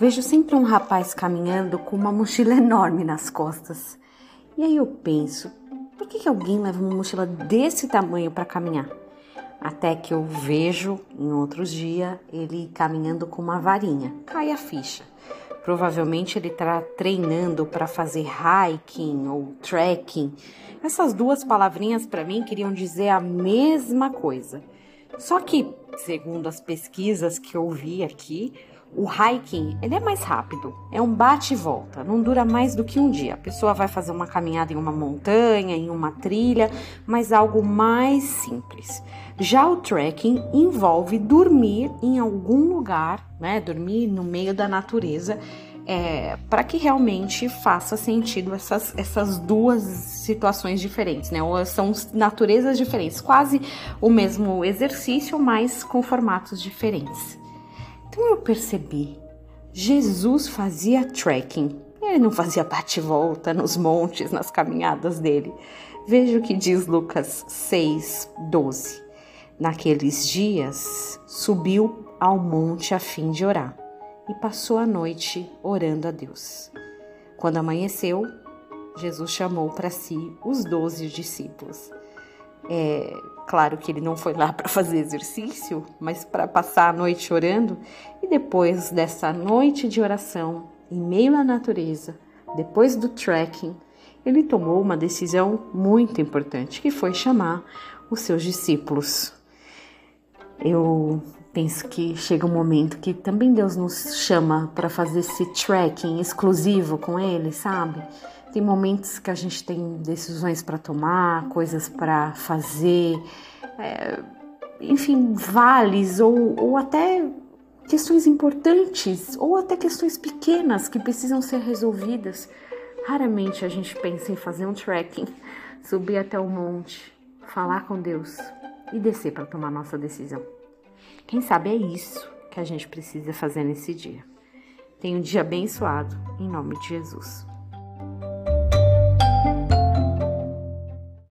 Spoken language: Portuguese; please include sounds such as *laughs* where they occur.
vejo sempre um rapaz caminhando com uma mochila enorme nas costas. E aí eu penso, por que, que alguém leva uma mochila desse tamanho para caminhar? Até que eu vejo em outros dias ele caminhando com uma varinha. Cai a ficha. Provavelmente ele está treinando para fazer hiking ou trekking. Essas duas palavrinhas para mim queriam dizer a mesma coisa. Só que, segundo as pesquisas que eu vi aqui, o hiking, ele é mais rápido, é um bate e volta, não dura mais do que um dia. A pessoa vai fazer uma caminhada em uma montanha, em uma trilha, mas algo mais simples. Já o trekking envolve dormir em algum lugar, né? Dormir no meio da natureza, é, para que realmente faça sentido essas, essas duas situações diferentes, né? Ou são naturezas diferentes, quase o mesmo exercício, mas com formatos diferentes. Então eu percebi, Jesus fazia trekking. Ele não fazia bate-volta nos montes, nas caminhadas dele. Veja o que diz Lucas 6, 12. Naqueles dias, subiu ao monte a fim de orar e passou a noite orando a Deus. Quando amanheceu, Jesus chamou para si os doze discípulos. É, Claro que ele não foi lá *laughs* para fazer exercício, mas para passar a noite orando. E depois dessa noite de oração, em meio à natureza, depois do trekking, ele tomou uma decisão muito importante, que foi chamar os seus discípulos. Eu penso que chega um momento que também Deus nos chama para fazer esse trekking exclusivo com Ele, sabe? Tem momentos que a gente tem decisões para tomar, coisas para fazer, é, enfim, vales ou, ou até questões importantes ou até questões pequenas que precisam ser resolvidas. Raramente a gente pensa em fazer um trekking, subir até o monte, falar com Deus e descer para tomar nossa decisão. Quem sabe é isso que a gente precisa fazer nesse dia. Tenha um dia abençoado, em nome de Jesus.